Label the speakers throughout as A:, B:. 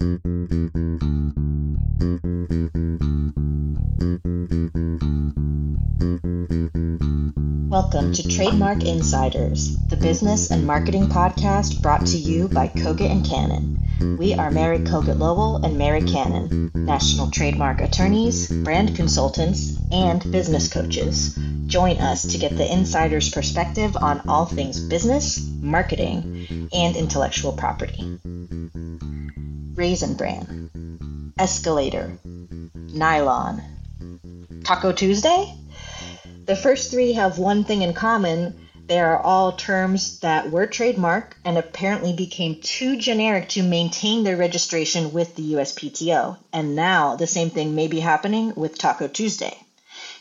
A: Mm-hmm. Welcome to Trademark Insiders, the business and marketing podcast brought to you by Kogut and Cannon. We are Mary Kogut Lowell and Mary Cannon, national trademark attorneys, brand consultants, and business coaches. Join us to get the insider's perspective on all things business, marketing, and intellectual property. Raisin Bran, Escalator, Nylon, Taco Tuesday? The first three have one thing in common. They are all terms that were trademarked and apparently became too generic to maintain their registration with the USPTO. And now the same thing may be happening with Taco Tuesday.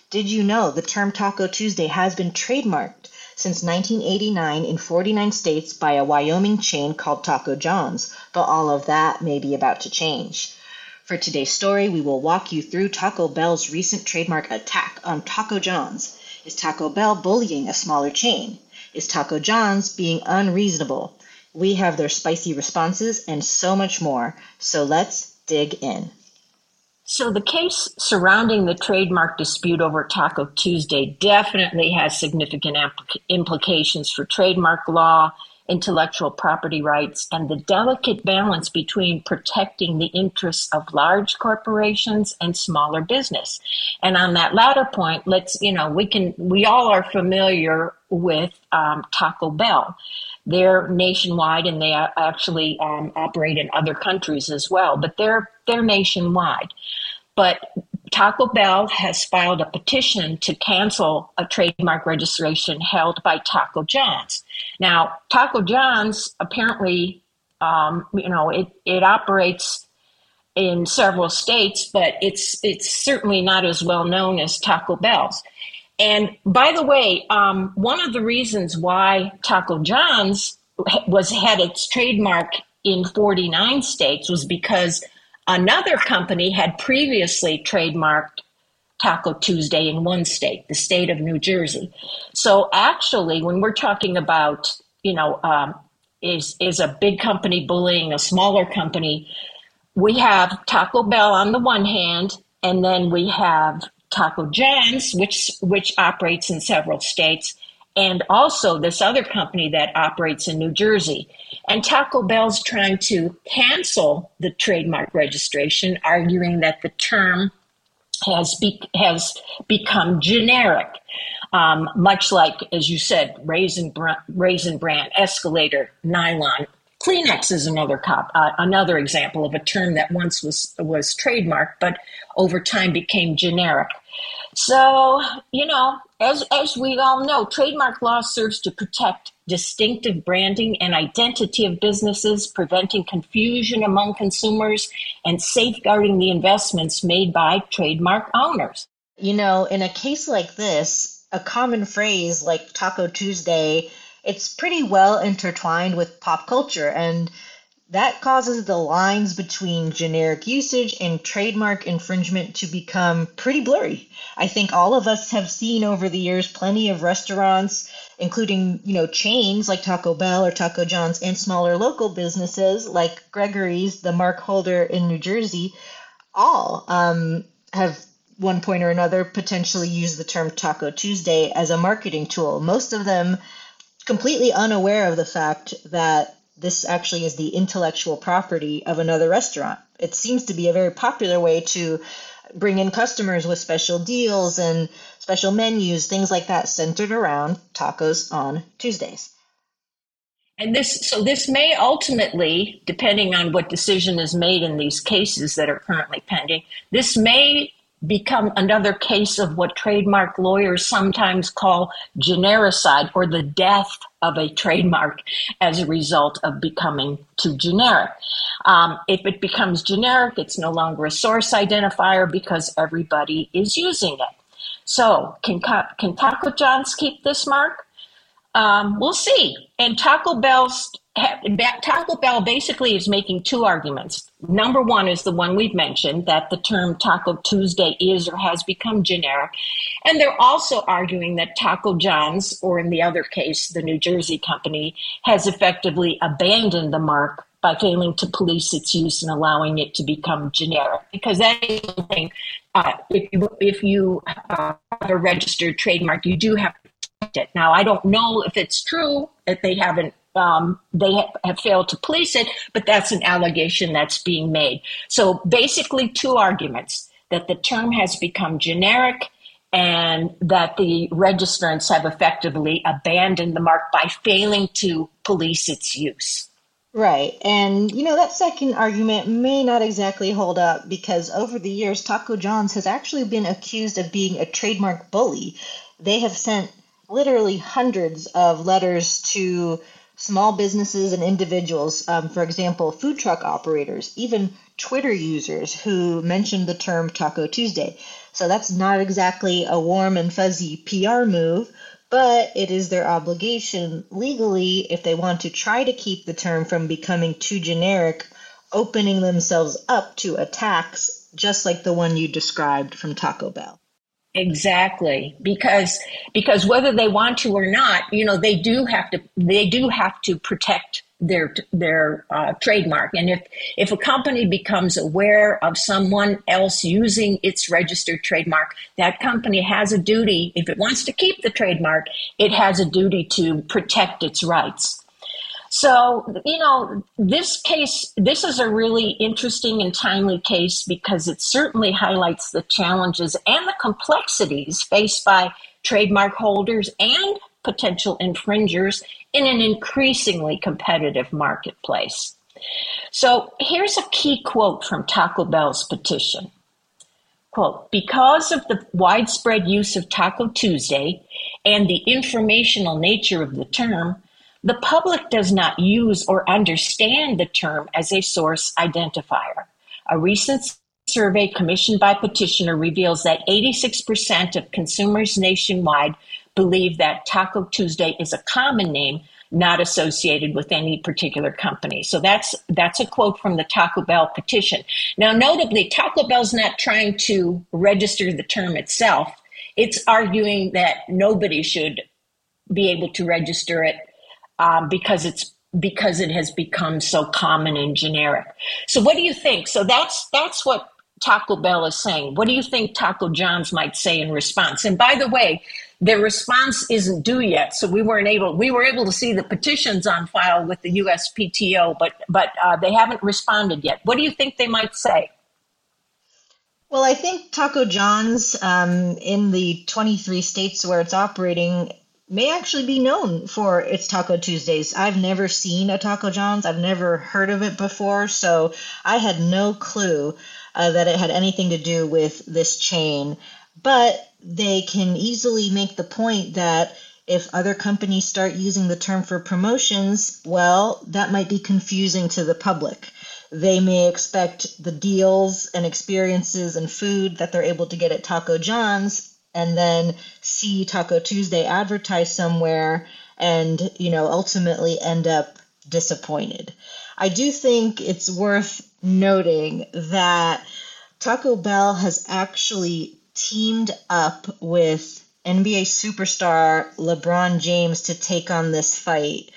A: Did you know the term Taco Tuesday has been trademarked since 1989 in 49 states by a Wyoming chain called Taco John's, but all of that may be about to change. For today's story, we will walk you through Taco Bell's recent trademark attack on Taco John's is Taco Bell bullying a smaller chain? Is Taco John's being unreasonable? We have their spicy responses and so much more. So let's dig in.
B: So, the case surrounding the trademark dispute over Taco Tuesday definitely has significant implications for trademark law intellectual property rights and the delicate balance between protecting the interests of large corporations and smaller business. And on that latter point, let's, you know, we can, we all are familiar with um, Taco Bell. They're nationwide and they actually um, operate in other countries as well, but they're, they're nationwide. But Taco Bell has filed a petition to cancel a trademark registration held by Taco John's. Now, Taco John's apparently, um, you know, it, it operates in several states, but it's it's certainly not as well known as Taco Bell's. And by the way, um, one of the reasons why Taco John's was had its trademark in 49 states was because Another company had previously trademarked Taco Tuesday in one state, the state of New Jersey. So actually, when we're talking about, you know, um, is is a big company bullying a smaller company, we have Taco Bell on the one hand, and then we have Taco John's, which which operates in several states, and also this other company that operates in New Jersey. And Taco Bell's trying to cancel the trademark registration, arguing that the term has be, has become generic, um, much like, as you said, raisin, br- raisin bran, escalator, nylon. Kleenex is another cop, uh, another example of a term that once was was trademarked, but over time became generic. So, you know, as, as we all know, trademark law serves to protect distinctive branding and identity of businesses, preventing confusion among consumers, and safeguarding the investments made by trademark owners.
A: You know, in a case like this, a common phrase like Taco Tuesday, it's pretty well intertwined with pop culture and that causes the lines between generic usage and trademark infringement to become pretty blurry. I think all of us have seen over the years plenty of restaurants, including, you know, chains like Taco Bell or Taco John's and smaller local businesses like Gregory's, the Mark Holder in New Jersey, all um, have one point or another potentially used the term Taco Tuesday as a marketing tool. Most of them completely unaware of the fact that this actually is the intellectual property of another restaurant. It seems to be a very popular way to bring in customers with special deals and special menus, things like that, centered around tacos on Tuesdays.
B: And this, so this may ultimately, depending on what decision is made in these cases that are currently pending, this may become another case of what trademark lawyers sometimes call genericide or the death of a trademark as a result of becoming too generic. Um, if it becomes generic, it's no longer a source identifier because everybody is using it. So, can, can Taco John's keep this mark? Um, we'll see. And Taco Bell's Taco Bell basically is making two arguments. Number one is the one we've mentioned that the term Taco Tuesday is or has become generic. And they're also arguing that Taco John's, or in the other case, the New Jersey company, has effectively abandoned the mark by failing to police its use and allowing it to become generic. Because that is. Uh, if you if you uh, have a registered trademark, you do have to protect it. Now, I don't know if it's true that they haven't um, they have, have failed to police it, but that's an allegation that's being made. So basically, two arguments that the term has become generic and that the registrants have effectively abandoned the mark by failing to police its use.
A: Right. And, you know, that second argument may not exactly hold up because over the years, Taco John's has actually been accused of being a trademark bully. They have sent literally hundreds of letters to small businesses and individuals, um, for example, food truck operators, even Twitter users who mentioned the term Taco Tuesday. So that's not exactly a warm and fuzzy PR move, but it is their obligation legally if they want to try to keep the term from becoming too generic, opening themselves up to attacks just like the one you described from Taco Bell.
B: Exactly, because because whether they want to or not, you know, they do have to they do have to protect their their uh, trademark. And if if a company becomes aware of someone else using its registered trademark, that company has a duty. If it wants to keep the trademark, it has a duty to protect its rights. So, you know, this case, this is a really interesting and timely case because it certainly highlights the challenges and the complexities faced by trademark holders and potential infringers in an increasingly competitive marketplace. So here's a key quote from Taco Bell's petition. Quote, because of the widespread use of Taco Tuesday and the informational nature of the term, the public does not use or understand the term as a source identifier. A recent survey commissioned by petitioner reveals that 86% of consumers nationwide believe that Taco Tuesday is a common name not associated with any particular company. So that's that's a quote from the Taco Bell petition. Now notably Taco Bell's not trying to register the term itself. It's arguing that nobody should be able to register it um, because it's because it has become so common and generic. So what do you think? So that's that's what Taco Bell is saying. What do you think Taco John's might say in response? And by the way, their response isn't due yet, so we weren't able. We were able to see the petitions on file with the USPTO, but but uh, they haven't responded yet. What do you think they might say?
A: Well, I think Taco John's um, in the 23 states where it's operating may actually be known for its Taco Tuesdays. I've never seen a Taco John's, I've never heard of it before, so I had no clue uh, that it had anything to do with this chain. But they can easily make the point that if other companies start using the term for promotions, well, that might be confusing to the public. They may expect the deals and experiences and food that they're able to get at Taco John's and then see Taco Tuesday advertised somewhere and, you know, ultimately end up disappointed. I do think it's worth noting that Taco Bell has actually teamed up with NBA superstar LeBron James to take on this fight.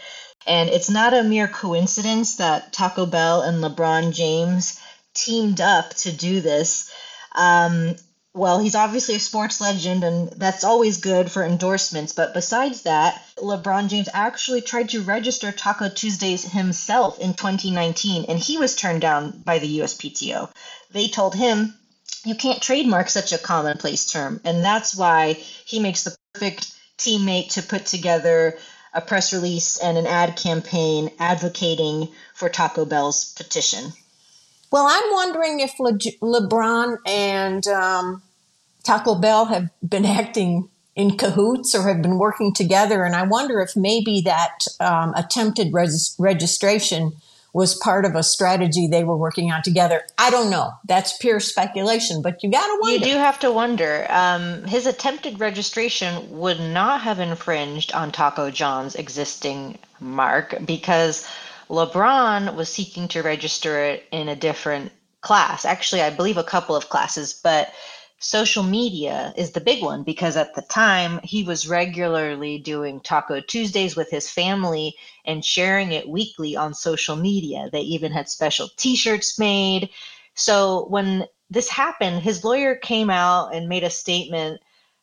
A: And it's not a mere coincidence that Taco Bell and LeBron James teamed up to do this. Um, well, he's obviously a sports legend, and that's always good for endorsements. But besides that, LeBron James actually tried to register Taco Tuesdays himself in 2019, and he was turned down by the USPTO. They told him, you can't trademark such a commonplace term. And that's why he makes the perfect teammate to put together a press release and an ad campaign advocating for Taco Bell's petition.
B: Well, I'm wondering if Le- LeBron and um, Taco Bell have been acting in cahoots or have been working together. And I wonder if maybe that um, attempted res- registration was part of a strategy they were working on together. I don't know. That's pure speculation, but you got to wonder.
A: You do have to wonder. Um, his attempted registration would not have infringed on Taco John's existing mark because LeBron was seeking to register it in a different class. Actually, I believe a couple of classes, but social media is the big one because at the time he was regularly doing Taco Tuesdays with his family and sharing it weekly on social media. They even had special t shirts made. So when this happened, his lawyer came out and made a statement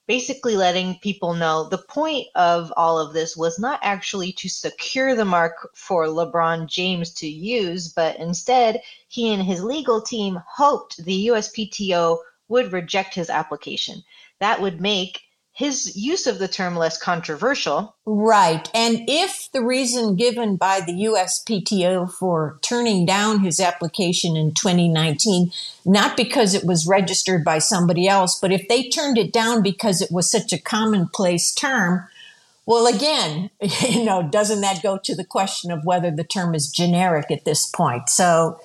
A: basically letting people know the point of all of this was not actually to secure the mark for LeBron James to use, but instead, he and his legal team hoped the USPTO would reject his application. That would make his use of the term less controversial.
B: Right. And if the reason given by the USPTO for turning down his application in 2019, not because it was registered by somebody else, but if they turned it down because it was such a commonplace term, well, again, you know, doesn't that go to the question of whether the term is generic at this point? So,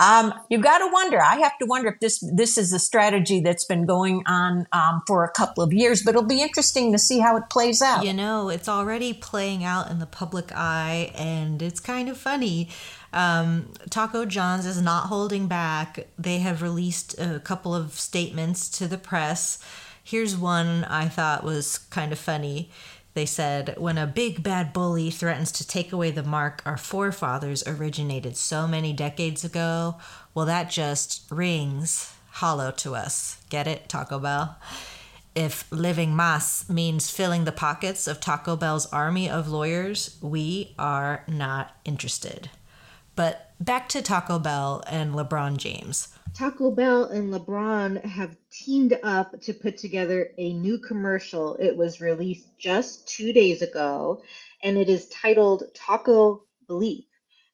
B: um, you got to wonder. I have to wonder if this this is a strategy that's been going on um, for a couple of years, but it'll be interesting to see how it plays out.
C: You know, it's already playing out in the public eye, and it's kind of funny. Um, Taco John's is not holding back. They have released a couple of statements to the press. Here's one I thought was kind of funny. They said, when a big bad bully threatens to take away the mark our forefathers originated so many decades ago, well, that just rings hollow to us. Get it, Taco Bell? If living mas means filling the pockets of Taco Bell's army of lawyers, we are not interested. But back to Taco Bell and LeBron James.
A: Taco Bell and LeBron have teamed up to put together a new commercial. It was released just two days ago, and it is titled Taco Bleep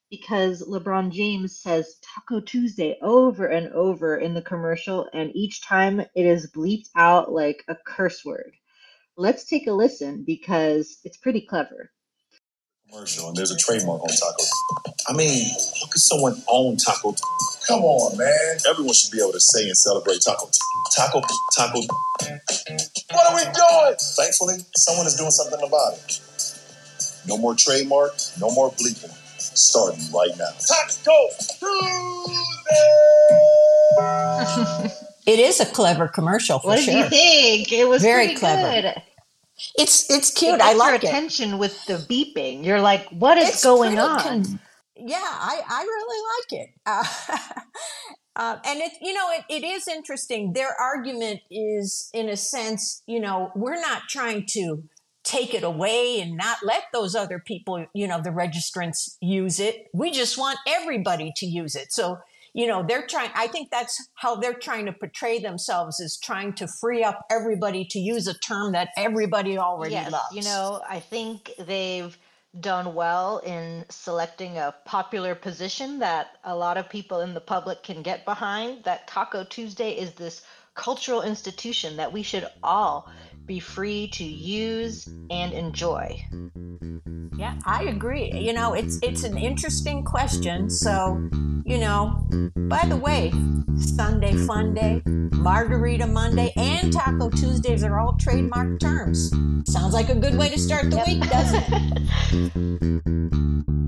A: because LeBron James says Taco Tuesday over and over in the commercial, and each time it is bleeped out like a curse word. Let's take a listen because it's pretty clever
D: commercial, and there's a trademark on taco. I mean, how could someone own taco? Come on, man. Everyone should be able to say and celebrate taco. Taco, taco. What are we doing? Thankfully, someone is doing something about it. No more trademark, no more bleeping. Starting right now. Taco
B: Tuesday! it is a clever commercial for
A: what
B: sure.
A: What do you think? It was
B: very clever.
A: Good.
B: It's it's cute. It I like
A: your attention with the beeping. You're like, what is
B: it's
A: going on?
B: Con- yeah, I I really like it. Uh, uh, and it you know it, it is interesting. Their argument is in a sense, you know, we're not trying to take it away and not let those other people, you know, the registrants use it. We just want everybody to use it. So you know they're trying i think that's how they're trying to portray themselves is trying to free up everybody to use a term that everybody already
A: yes,
B: loves.
A: you know i think they've done well in selecting a popular position that a lot of people in the public can get behind that taco tuesday is this cultural institution that we should all be free to use and enjoy
B: yeah, I agree. You know, it's it's an interesting question. So, you know, by the way, Sunday Fun Day, Margarita Monday, and Taco Tuesdays are all trademark terms. Sounds like a good way to start the yep. week, doesn't
C: it?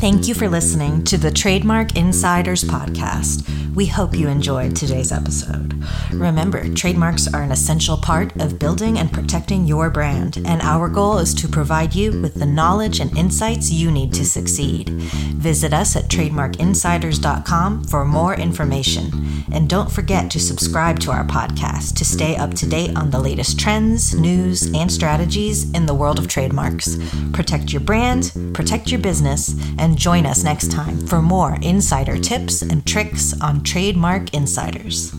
C: Thank you for listening to the Trademark Insiders podcast. We hope you enjoyed today's episode. Remember, trademarks are an essential part of building and protecting your brand, and our goal is to provide you with the knowledge and insights you need to succeed. Visit us at trademarkinsiders.com for more information. And don't forget to subscribe to our podcast to stay up to date on the latest trends, news, and strategies in the world of trademarks. Protect your brand, protect your business, and join us next time for more insider tips and tricks on Trademark Insiders.